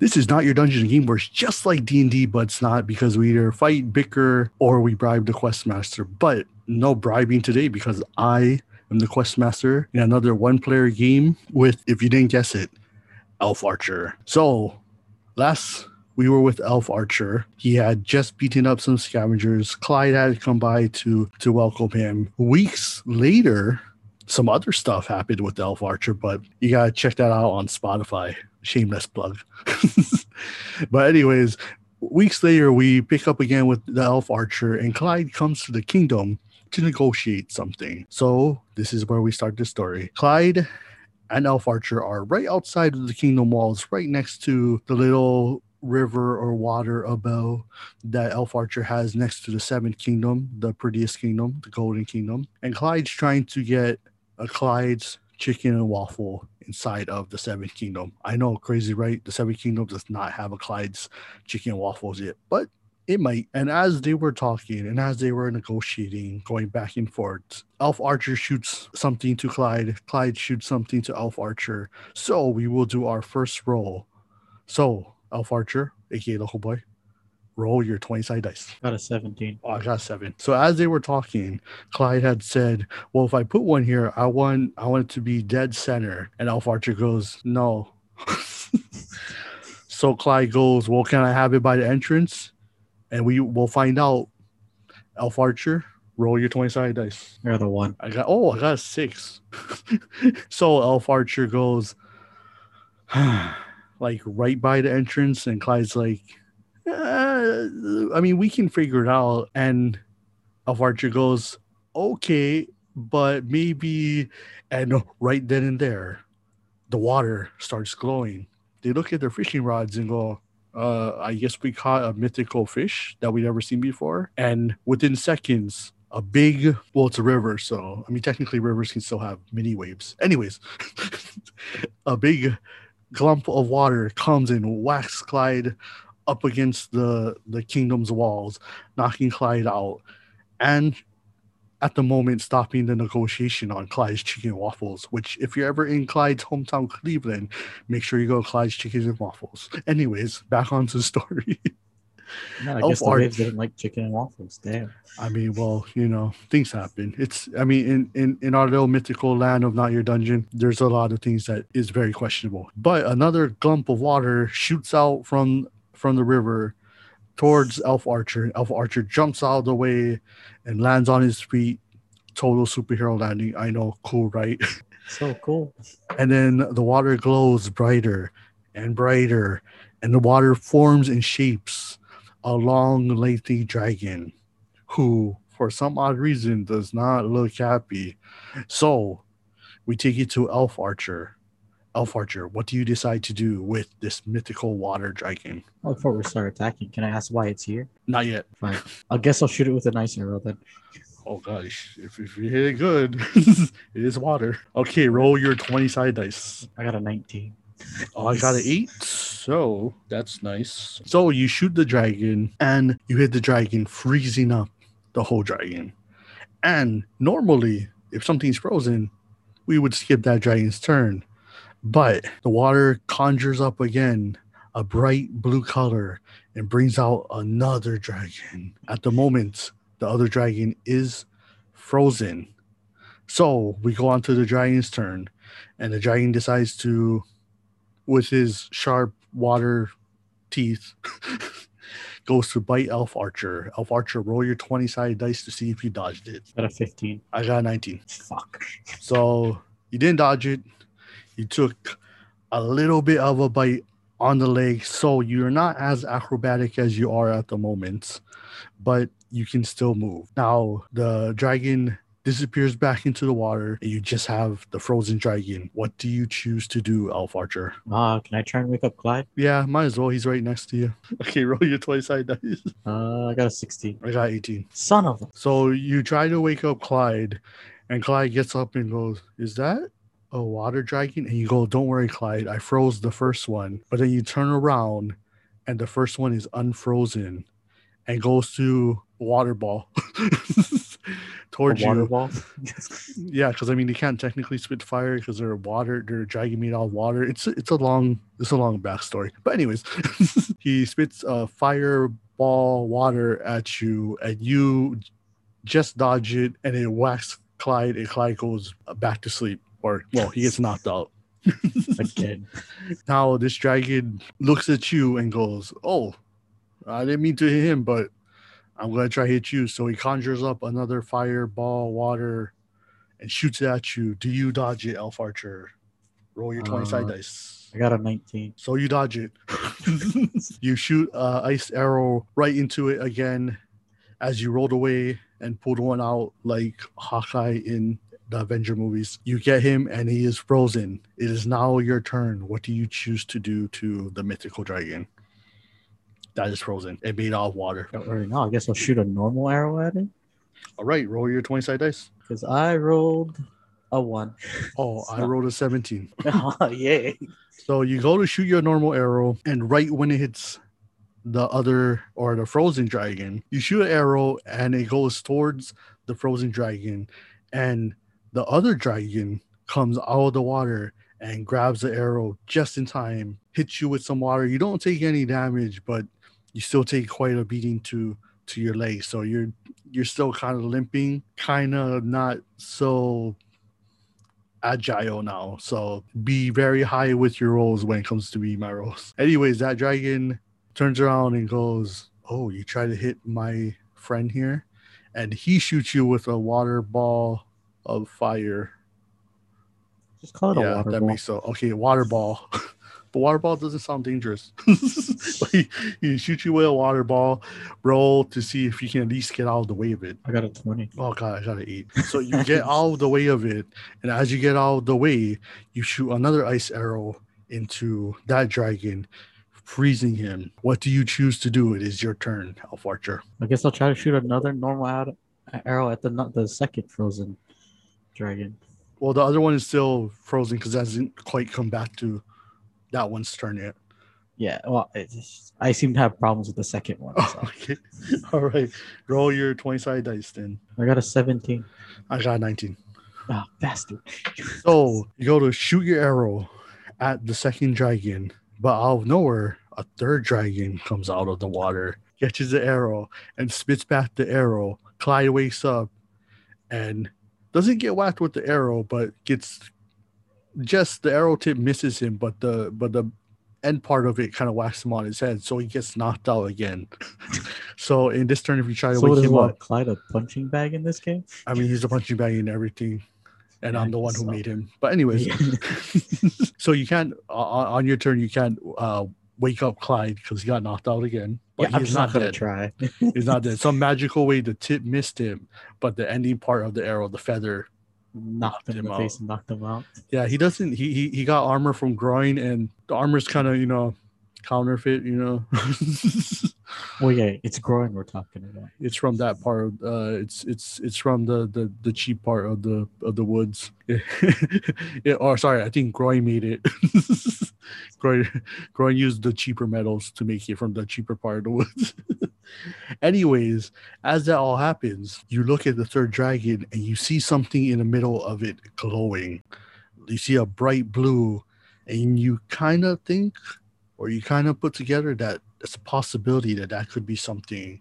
This is not your Dungeons and Game it's just like D&D, but it's not because we either fight, bicker, or we bribe the quest master. But no bribing today because I am the quest master in another one-player game with, if you didn't guess it, Elf Archer. So last we were with Elf Archer. He had just beaten up some scavengers. Clyde had come by to to welcome him. Weeks later, some other stuff happened with the Elf Archer, but you gotta check that out on Spotify. Shameless plug. but anyways, weeks later, we pick up again with the Elf Archer, and Clyde comes to the kingdom to negotiate something. So this is where we start the story. Clyde and Elf Archer are right outside of the kingdom walls, right next to the little river or water above that Elf Archer has next to the seventh kingdom, the prettiest kingdom, the golden kingdom. And Clyde's trying to get a Clyde's chicken and waffle inside of the Seven kingdom. I know, crazy, right? The Seven kingdom does not have a Clyde's chicken and waffles yet, but it might. And as they were talking and as they were negotiating, going back and forth, Elf Archer shoots something to Clyde. Clyde shoots something to Elf Archer. So we will do our first roll. So, Elf Archer, aka whole boy, roll your 20 side dice. Got a 17. Oh, I got seven. So as they were talking, Clyde had said, Well, if I put one here, I want I want it to be dead center. And Elf Archer goes, No. so Clyde goes, Well, can I have it by the entrance? And we will find out. Elf Archer, roll your 20 sided dice. You're the one. I got oh, I got a six. so Elf Archer goes like right by the entrance, and Clyde's like, uh, I mean, we can figure it out. And Archer goes, okay, but maybe, and right then and there, the water starts glowing. They look at their fishing rods and go, uh, I guess we caught a mythical fish that we'd never seen before. And within seconds, a big, well, it's a river. So, I mean, technically, rivers can still have mini waves. Anyways, a big clump of water comes and whacks Clyde up against the, the kingdom's walls, knocking Clyde out. And at the moment, stopping the negotiation on Clyde's Chicken and Waffles, which, if you're ever in Clyde's hometown, Cleveland, make sure you go to Clyde's Chicken and Waffles. Anyways, back onto the story. Yeah, I Elf guess the waves didn't like chicken and waffles. Damn. I mean, well, you know, things happen. It's, I mean, in, in, in our little mythical land of Not Your Dungeon, there's a lot of things that is very questionable. But another clump of water shoots out from from the river towards Elf Archer. Elf Archer jumps out of the way and lands on his feet. Total superhero landing. I know, cool, right? So cool. and then the water glows brighter and brighter, and the water forms and shapes a long, lengthy dragon who, for some odd reason, does not look happy. So we take you to Elf Archer. Elf Archer, what do you decide to do with this mythical water dragon? Well, before we start attacking, can I ask why it's here? Not yet. Fine. I guess I'll shoot it with a nice arrow then. Oh gosh, if, if you hit it good, it is water. Okay, roll your 20 side dice. I got a 19. Oh, I got an eight. So that's nice. So you shoot the dragon and you hit the dragon, freezing up the whole dragon. And normally, if something's frozen, we would skip that dragon's turn. But the water conjures up again a bright blue color and brings out another dragon. At the moment, the other dragon is frozen. So we go on to the dragon's turn, and the dragon decides to with his sharp water teeth goes to bite Elf Archer. Elf Archer, roll your 20 sided dice to see if you dodged it. I Got a 15. I got a 19. Fuck. So you didn't dodge it. You took a little bit of a bite on the leg. So you're not as acrobatic as you are at the moment, but you can still move. Now, the dragon disappears back into the water and you just have the frozen dragon. What do you choose to do, Elf Archer? Ah, can I try and wake up Clyde? Yeah, might as well. He's right next to you. Okay, roll your 20 side dice. Uh, I got a 16. I got 18. Son of a. So you try to wake up Clyde, and Clyde gets up and goes, Is that a water dragon? And you go, Don't worry, Clyde. I froze the first one. But then you turn around, and the first one is unfrozen and goes to water ball towards water you. ball. Yeah, because I mean, they can't technically spit fire because they're water. They're dragon out of water. It's it's a long it's a long backstory. But anyways, he spits a fireball water at you, and you just dodge it, and it whacks Clyde, and Clyde goes back to sleep, or well, he gets knocked out. Again. Now this dragon looks at you and goes, "Oh, I didn't mean to hit him, but I'm gonna try to hit you." So he conjures up another fireball water and shoots it at you. Do you dodge it, Elf Archer? Roll your 20 side Uh, dice. I got a 19. So you dodge it. you shoot a ice arrow right into it again as you rolled away and pulled one out like Hawkeye in the Avenger movies. You get him and he is frozen. It is now your turn. What do you choose to do to the mythical dragon? That is frozen. It made out of water. I don't really know. I guess I'll shoot a normal arrow at it All right, roll your 20 side dice. because I rolled a one. Oh, I rolled a 17. oh, yay. So you go to shoot your normal arrow, and right when it hits the other or the frozen dragon, you shoot an arrow and it goes towards the frozen dragon, and the other dragon comes out of the water and grabs the arrow just in time, hits you with some water. You don't take any damage, but you still take quite a beating to to your leg. So you're you're still kind of limping, kind of not so agile now. So be very high with your rolls when it comes to be my rolls. Anyways, that dragon turns around and goes, Oh, you try to hit my friend here? And he shoots you with a water ball of fire. Just call it a water ball. yeah, that ball. makes so okay, water ball. but water ball doesn't sound dangerous. He, he shoots you with a water ball, roll to see if you can at least get out of the way of it. I got a 20. Oh god, I got an 8. So you get out of the way of it, and as you get out of the way, you shoot another ice arrow into that dragon, freezing him. What do you choose to do? It is your turn, Elf Archer. I guess I'll try to shoot another normal arrow at the the second frozen dragon. Well, the other one is still frozen because it hasn't quite come back to that one's turn yet. Yeah, well, I seem to have problems with the second one. Oh, so. okay. All right. Roll your 20 side dice then. I got a 17. I got 19. Oh, bastard. So you go to shoot your arrow at the second dragon, but out of nowhere, a third dragon comes out of the water, catches the arrow, and spits back the arrow. Clyde wakes up and doesn't get whacked with the arrow, but gets just the arrow tip misses him, but the but the end part of it kind of whacks him on his head, so he gets knocked out again. so in this turn, if you try to So wake him what? up, Clyde a punching bag in this game? I mean he's a punching bag in everything, and Yeah, I'm the one who so. made him. But anyways, so you can't uh, on your turn you can't uh, wake up Clyde because he got knocked out again. But yeah, I'm he's not not gonna dead. try. He's not dead. Some magical way the tip missed him, but the ending part of the arrow, the feather. Knocked him in the out. face and knocked him out. Yeah, he doesn't. He he, he got armor from groin, and the armor's kind of you know counterfeit. You know, Well, yeah, it's growing. We're talking about. it's from that part. Of, uh, it's it's it's from the the the cheap part of the of the woods. yeah, or sorry, I think groin made it. groin groin used the cheaper metals to make it from the cheaper part of the woods. Anyways, as that all happens, you look at the third dragon and you see something in the middle of it glowing. You see a bright blue, and you kind of think, or you kind of put together that it's a possibility that that could be something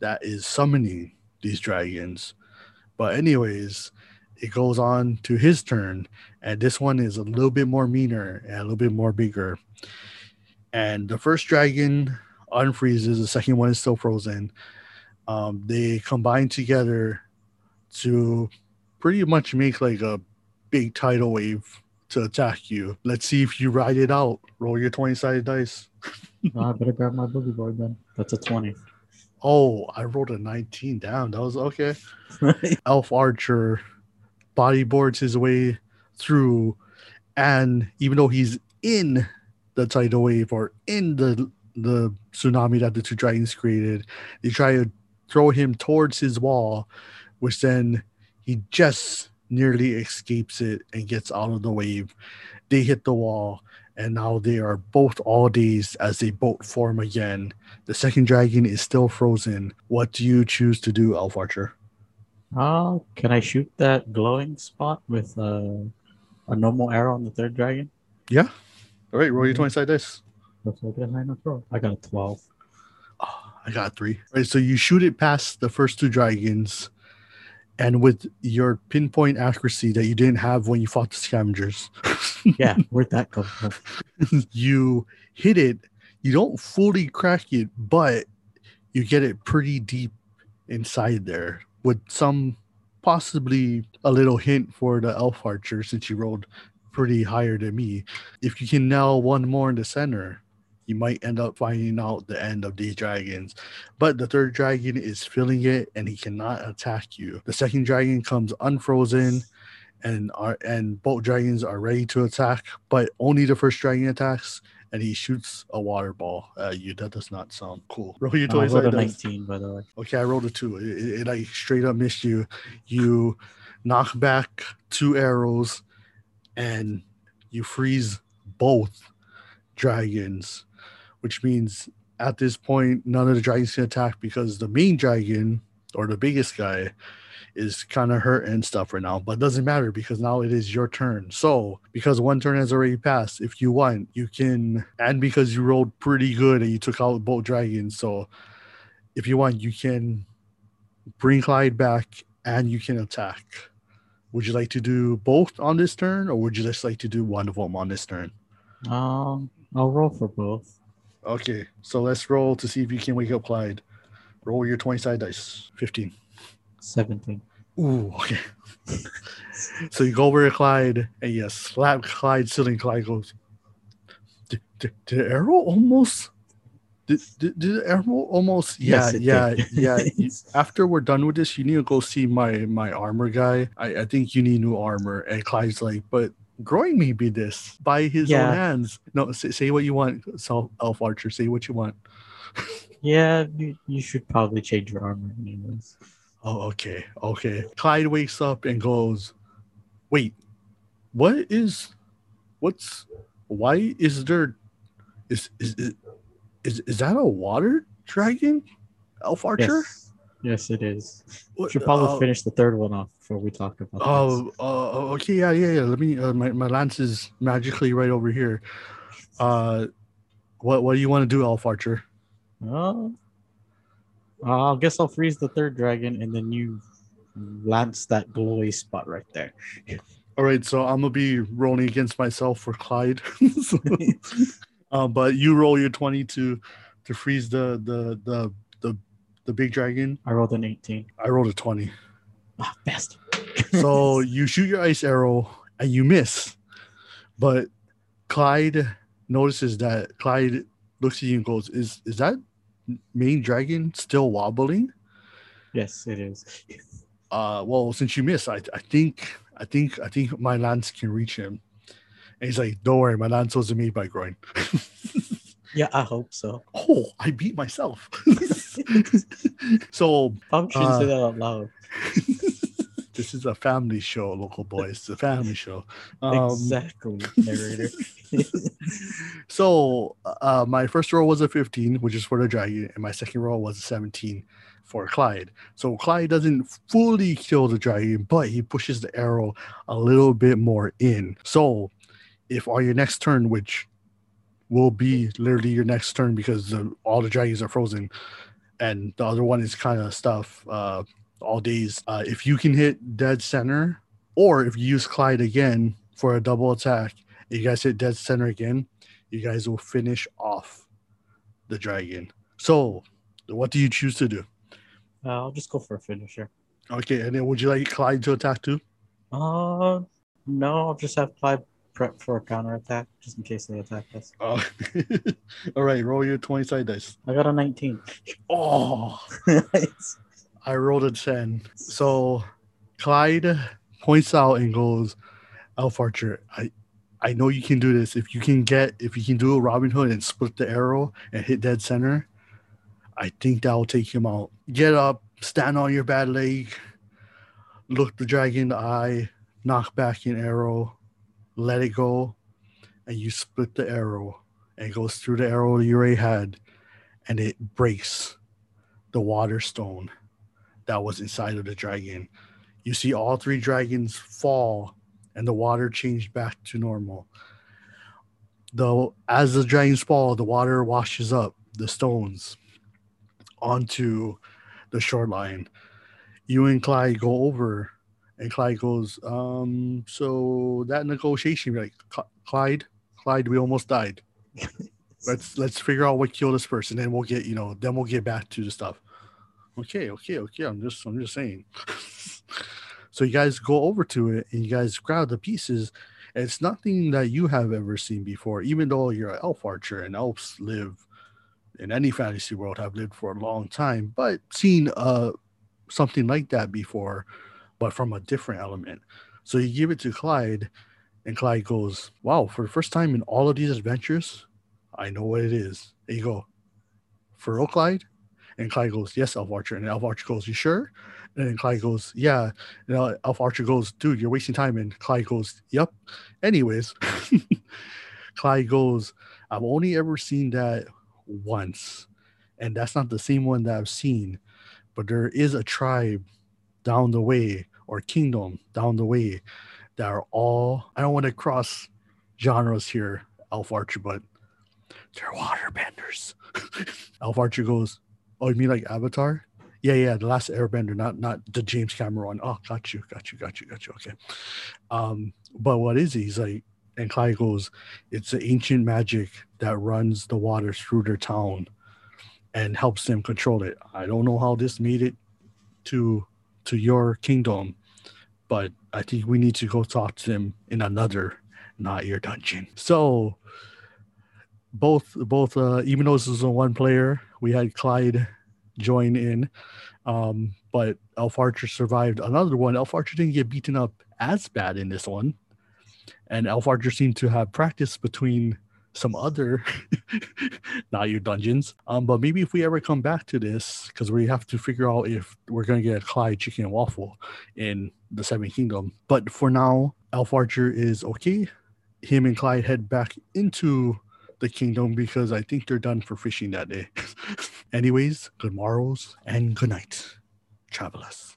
that is summoning these dragons. But, anyways, it goes on to his turn, and this one is a little bit more meaner and a little bit more bigger. And the first dragon unfreezes, the second one is still frozen. Um, they combine together to pretty much make like a big tidal wave to attack you. Let's see if you ride it out. Roll your 20 sided dice. No, I better grab my boogie board then. That's a 20. Oh, I rolled a 19 down. That was okay. Elf Archer bodyboards his way through, and even though he's in the tidal wave or in the the tsunami that the two dragons created, they try to throw him towards his wall, which then he just nearly escapes it and gets out of the wave. They hit the wall, and now they are both all dazed as they both form again. The second dragon is still frozen. What do you choose to do, Elf Archer? Oh, can I shoot that glowing spot with uh, a normal arrow on the third dragon? Yeah. All right, roll your Mhm. 20 side dice. Looks like a nine or twelve. I got a twelve. Oh, I got three. All right, so you shoot it past the first two dragons, and with your pinpoint accuracy that you didn't have when you fought the scavengers, Yeah, where'd that come from? you hit it. You don't fully crack it, but you get it pretty deep inside there with some possibly a little hint for the elf archer since you rolled pretty higher than me. If you can nail one more in the center, you might end up finding out the end of these dragons. But the third dragon is filling it and he cannot attack you. The second dragon comes unfrozen and are and both dragons are ready to attack, but only the first dragon attacks and he shoots a water ball at you. That does not sound cool. Roll your I rolled a like nineteen, by the way. Okay, I rolled a two. It, it, it, like straight up missed you. You knock back two arrows, and you freeze both dragons, which means at this point none of the dragons can attack because the main dragon or the biggest guy is kind of hurt and stuff right now. But doesn't matter because now it is your turn. So because one turn has already passed, if you want, you can, and because you rolled pretty good and you took out both dragons, so if you want, you can bring Clyde back and you can attack. Would you like to do both on this turn, or would you just like to do one of them on this turn? Um, I'll roll for both. Okay, so let's roll to see if you can wake up Clyde. Roll your 20 side dice. 15. Seventeen. Ooh, okay. so you go over to Clyde and you slap Clyde ceiling. Clyde goes, Did, did, arrow almost? Did, did, did the arrow almost? Yeah, Yes, yeah, yeah. After we're done with this, you need to go see my my armor guy. I, I think you need new armor. And Clyde's like, but growing me be this by his Yeah. own hands. No, say, say what you want, Self Elf Archer. Say what you want. Yeah, you, you should probably change your armor anyways. Oh, okay, okay. Clyde wakes up and goes, "Wait, what is, what's, why is there, is is is is, is that a water dragon, Elf Archer? Yes. Yes, it is. What- Should probably uh, finish the third one off before we talk about this. Oh, uh, okay, yeah, yeah, yeah. Let me. Uh, my my lance is magically right over here. Uh, what what do you want to do, Elf Archer? Uh, I guess I'll freeze the third dragon and then you lance that glowy spot right there. All right, so I'm gonna be rolling against myself for Clyde. So- Uh, but you roll your 20 to to freeze the the the the, the big dragon. I rolled an 18. I rolled a 20. Ah, best. So you shoot your ice arrow and you miss. But Clyde notices that Clyde looks at you and goes, Is is that main dragon still wobbling? yes, it is. Uh well since you missed, I I think I think I think my lance can reach him. And he's like, Don't worry, my lance wasn't made by groin. Yeah, I hope so. oh, I beat myself. so shouldn't Uh, say that out loud. this is a family show, local boys. It's a family show. Um, exactly, narrator. so uh, my first roll was a 15, which is for the dragon, and my second roll was a 17 for Clyde. So Clyde doesn't fully kill the dragon, but he pushes the arrow a little bit more in. So if on your next turn, which will be literally your next turn because the, all the dragons are frozen, and the other one is kind of stuff uh, all days. Uh, if you can hit dead center, or if you use Clyde again for a double attack, you guys hit dead center again, you guys will finish off the dragon. So, what do you choose to do? Uh, I'll just go for a finisher. Okay, and then would you like Clyde to attack too? Uh, no, I'll just have Clyde prep for a counterattack just in case they attack us. Oh. All right, roll your 20 side dice. I got a 19. Oh, Nice. I rolled a 10. So, Clyde points out and goes, Elf Archer, I, I know you can do this. If you can get, if you can do a Robin Hood and split the arrow and hit dead center, I think that will take him out. Get up, stand on your bad leg, look the dragon in the eye, knock back an arrow, let it go, and you split the arrow and it goes through the arrow you already had, and it breaks the water stone that was inside of the dragon. You see all three dragons fall and the water changed back to normal. Though as the dragons fall, the water washes up the stones onto the shoreline. You and Clyde go over, and Clyde goes, um, so that negotiation, like, Clyde, Clyde, we almost died. let's let's figure out what killed us first, and then we'll get, you know, then we'll get back to the stuff. Okay, okay, okay. I'm just I'm just saying. so you guys go over to it and you guys grab the pieces. It's nothing that you have ever seen before, even though you're an elf archer and elves live in any fantasy world have lived for a long time, but seen uh something like that before, but from a different element. So you give it to Clyde, and Clyde goes, Wow, for the first time in all of these adventures, I know what it is. And you go, For real, Clyde? And Clyde goes, Yes, Elf Archer. And Elf Archer goes, You sure? And then Clyde goes, Yeah. And Elf Archer goes, Dude, you're wasting time. And Clyde goes, Yep. Anyways, Clyde goes, I've only ever seen that once. And that's not the same one that I've seen. But there is a tribe down the way or kingdom down the way that are all, I don't want to cross genres here, Elf Archer, but they're waterbenders. Elf Archer goes, Oh, you mean like Avatar? Yeah, yeah, the last Airbender, not not the James Cameron. Oh, got you, got you, got you, got you. Okay. Um, but what is he? He's like, and Clyde goes, It's the ancient magic that runs the water through their town and helps them control it. I don't know how this made it to to your kingdom, but I think we need to go talk to them in another, not your dungeon. So both both uh, even though this is a one player, we had Clyde join in. Um, but Elf Archer survived another one. Elf Archer didn't get beaten up as bad in this one. And Elf Archer seemed to have practice between some other your dungeons. Um, but maybe if we ever come back to this, because we have to figure out if we're gonna get Clyde chicken and waffle in the Seven Kingdom. But for now, Elf Archer is okay. Him and Clyde head back into the kingdom because I think they're done for fishing that day. Anyways, good morrows and good night, travelers.